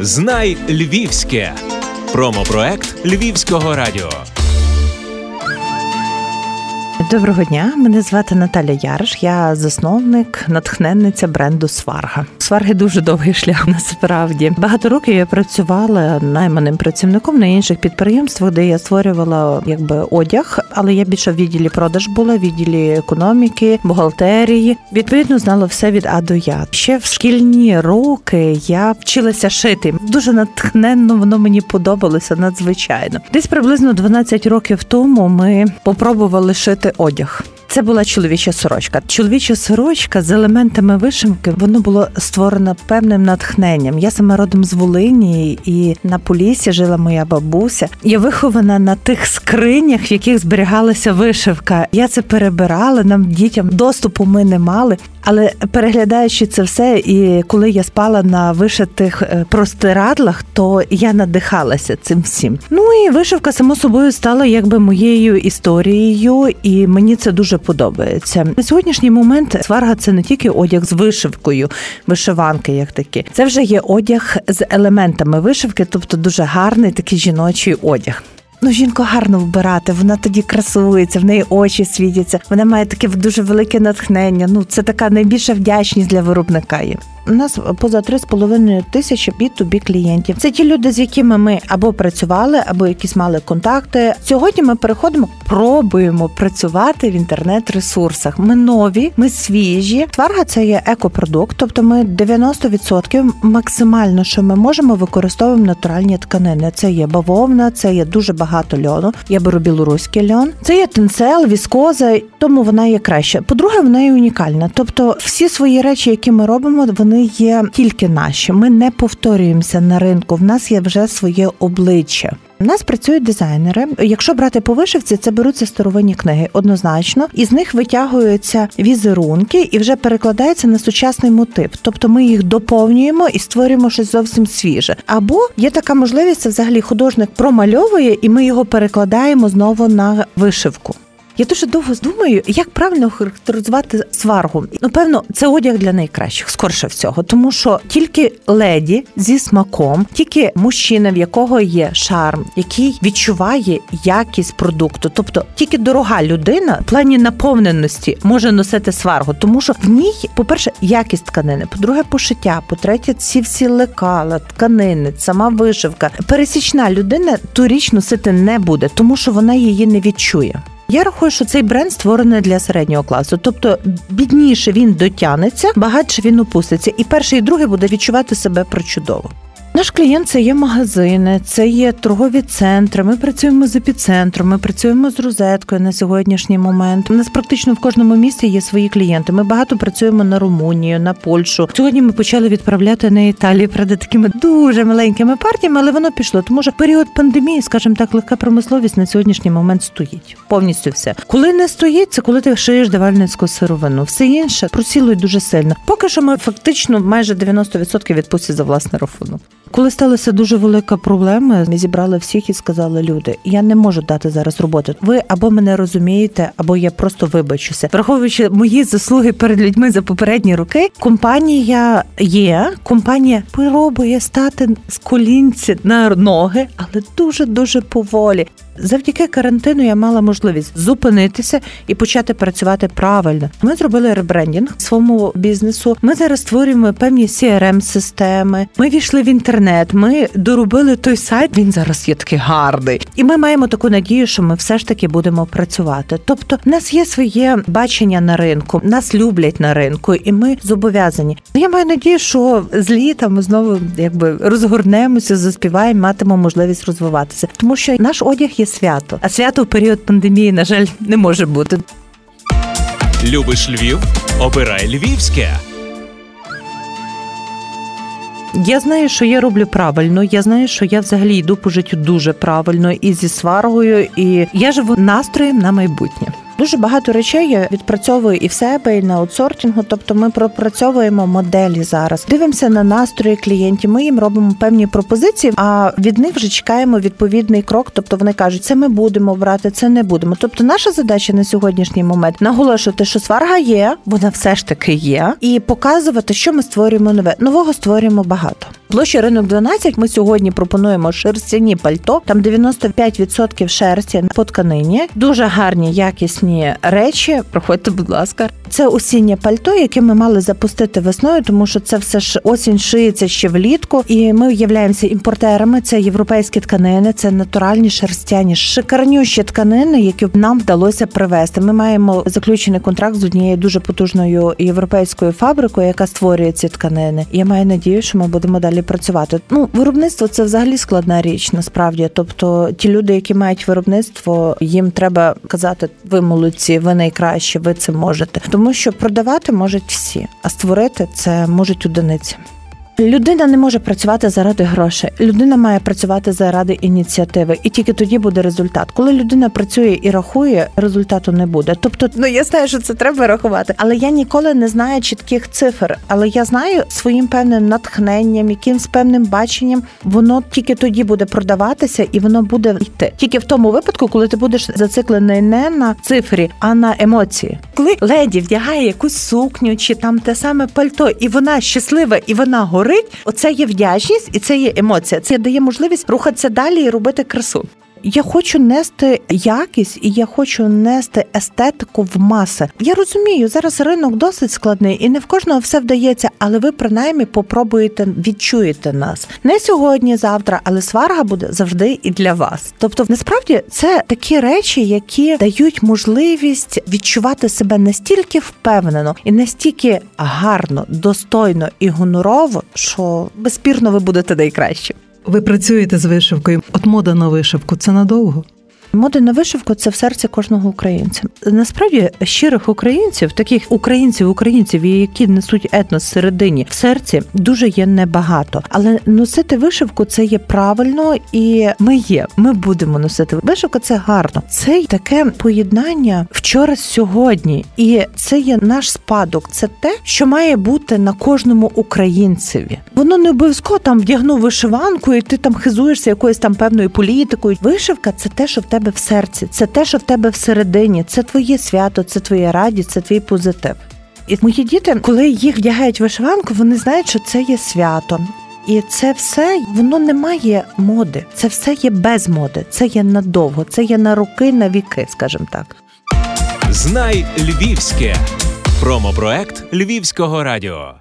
Знай Львівське. Промопроект Львівського радіо. Доброго дня, мене звати Наталя Яриш. Я засновник, натхненниця бренду Сварга. Сварги дуже довгий шлях. Насправді багато років я працювала найманим працівником на інших підприємствах, де я створювала якби одяг, але я більше в відділі продаж була, в відділі економіки, бухгалтерії. Відповідно, знала все від А до Я. Ще в шкільні роки я вчилася шити. Дуже натхненно воно мені подобалося надзвичайно. Десь приблизно 12 років тому ми попробували шити одяг. Це була чоловіча сорочка. Чоловіча сорочка з елементами вишивки воно було створено певним натхненням. Я саме родом з Волині, і на Полісі жила моя бабуся. Я вихована на тих скринях, в яких зберігалася вишивка. Я це перебирала. Нам дітям доступу ми не мали. Але переглядаючи це все, і коли я спала на вишитих е, простирадлах, то я надихалася цим всім. Ну і вишивка само собою стала якби моєю історією, і мені це дуже подобається. На сьогоднішній момент сварга це не тільки одяг з вишивкою, вишиванки, як такі. Це вже є одяг з елементами вишивки, тобто дуже гарний такий жіночий одяг. Ну, жінку гарно вбирати, вона тоді красується, в неї очі світяться. Вона має таке дуже велике натхнення. Ну, це така найбільша вдячність для виробника. є. У нас поза 3,5 тисячі B2B клієнтів. Це ті люди, з якими ми або працювали, або якісь мали контакти. Сьогодні ми переходимо, пробуємо працювати в інтернет-ресурсах. Ми нові, ми свіжі. Тварга це є екопродукт, тобто ми 90% максимально, що ми можемо, використовуємо натуральні тканини. Це є бавовна, це є дуже багато льону. Я беру білоруський льон. Це є тенцел, віскоза, тому вона є краще. По-друге, вона є унікальна. Тобто, всі свої речі, які ми робимо, вони є тільки наші. Ми не повторюємося на ринку. В нас є вже своє обличчя. У нас працюють дизайнери. Якщо брати по вишивці, це беруться старовинні книги однозначно, із них витягуються візерунки і вже перекладається на сучасний мотив. Тобто ми їх доповнюємо і створюємо щось зовсім свіже. Або є така можливість, це взагалі художник промальовує, і ми його перекладаємо знову на вишивку. Я дуже довго думаю, як правильно характеризувати сваргу. Ну, певно, це одяг для найкращих, скорше всього, тому що тільки леді зі смаком, тільки мужчина, в якого є шарм, який відчуває якість продукту, тобто тільки дорога людина в плані наповненості може носити сваргу, тому що в ній, по-перше, якість тканини, по-друге, пошиття, по-третє, ці всі лекала, тканини, сама вишивка. Пересічна людина ту річ носити не буде, тому що вона її не відчує. Я рахую, що цей бренд створений для середнього класу, тобто бідніше він дотянеться, багатше він опуститься, і перший і другий буде відчувати себе причудово. Наш клієнт це є магазини, це є торгові центри. Ми працюємо з епіцентром, ми працюємо з розеткою на сьогоднішній момент. У нас практично в кожному місті є свої клієнти. Ми багато працюємо на Румунію, на Польщу. Сьогодні ми почали відправляти на Італію, правда, такими дуже маленькими партіями, але воно пішло. Тому що період пандемії, скажімо так, легка промисловість на сьогоднішній момент стоїть повністю все. Коли не стоїть, це коли ти шиєш давальницьку сировину. Все інше просіло дуже сильно. Поки що ми фактично майже 90% відпустять за власний рахунок. Коли сталася дуже велика проблема, ми зібрали всіх і сказали: люди, я не можу дати зараз роботи. Ви або мене розумієте, або я просто вибачуся. Враховуючи мої заслуги перед людьми за попередні роки, компанія є. Компанія пробує стати з колінці на ноги, але дуже дуже поволі. Завдяки карантину я мала можливість зупинитися і почати працювати правильно. Ми зробили ребрендінг своєму бізнесу. Ми зараз створюємо певні crm системи Ми війшли в інтернет. Ми доробили той сайт. Він зараз є такий гарний, і ми маємо таку надію, що ми все ж таки будемо працювати. Тобто, в нас є своє бачення на ринку, нас люблять на ринку, і ми зобов'язані. Я маю надію, що з літа ми знову якби розгорнемося, заспіваємо, матимемо можливість розвиватися, тому що наш одяг є свято. А свято в період пандемії, на жаль, не може бути. Любиш Львів? Обирай Львівське. Я знаю, що я роблю правильно. Я знаю, що я взагалі йду по життю дуже правильно і зі сваргою, і я живу настроєм на майбутнє. Дуже багато речей я відпрацьовую і в себе, і на аутсортингу. Тобто ми пропрацьовуємо моделі зараз. Дивимося на настрої клієнтів. Ми їм робимо певні пропозиції, а від них вже чекаємо відповідний крок. Тобто вони кажуть, це ми будемо брати, це не будемо. Тобто, наша задача на сьогоднішній момент наголошувати, що сварга є, вона все ж таки є, і показувати, що ми створюємо нове. Нового створюємо багато. Площа ринок 12 Ми сьогодні пропонуємо шерстяні пальто. Там 95% шерсті по тканині. Дуже гарні якісні речі. Проходьте, будь ласка. Це осіннє пальто, яке ми мали запустити весною, тому що це все ж осінь шиється ще влітку. І ми являємося імпортерами. Це європейські тканини, це натуральні шерстяні, шикарнющі тканини, які нам вдалося привезти. Ми маємо заключений контракт з однією дуже потужною європейською фабрикою, яка створює ці тканини. Я маю надію, що ми будемо далі працювати. Ну, виробництво це взагалі складна річ, насправді. Тобто, ті люди, які мають виробництво, їм треба казати, ви молодці, ви найкраще, ви це можете, тому що продавати можуть всі, а створити це можуть одиниці. Людина не може працювати заради грошей. Людина має працювати заради ініціативи, і тільки тоді буде результат. Коли людина працює і рахує, результату не буде. Тобто, ну я знаю, що це треба рахувати, але я ніколи не знаю чітких цифр. Але я знаю своїм певним натхненням, якимсь певним баченням, воно тільки тоді буде продаватися і воно буде йти. Тільки в тому випадку, коли ти будеш зациклений не на цифрі, а на емоції. Коли леді вдягає якусь сукню чи там те саме пальто, і вона щаслива, і вона горить, горить, оце є вдячність і це є емоція. Це дає можливість рухатися далі і робити красу. Я хочу нести якість і я хочу нести естетику в маси. Я розумію, зараз ринок досить складний, і не в кожного все вдається, але ви принаймні попробуєте відчуєте нас не сьогодні, завтра, але сварга буде завжди і для вас. Тобто, насправді це такі речі, які дають можливість відчувати себе настільки впевнено і настільки гарно, достойно і гонорово, що безспірно ви будете найкращим. Ви працюєте з вишивкою. От мода на вишивку це надовго. Мода на вишивку це в серці кожного українця. Насправді щирих українців, таких українців, українців, які несуть етнос всередині в серці, дуже є небагато. Але носити вишивку це є правильно, і ми є. Ми будемо носити вишивку. Це гарно. Це таке поєднання вчора сьогодні, і це є наш спадок. Це те, що має бути на кожному українцеві. Воно не обов'язково там вдягнув вишиванку, і ти там хизуєшся якоюсь там певною політикою. Вишивка це те, що в тебе в серці, це те, що в тебе всередині, це твоє свято, це твоя радість, це твій позитив. І мої діти, коли їх вдягають вишиванку, вони знають, що це є свято. І це все воно не має моди. Це все є без моди. Це є надовго, це є на роки, на віки, скажімо так. Знай Львівське промопроект Львівського радіо.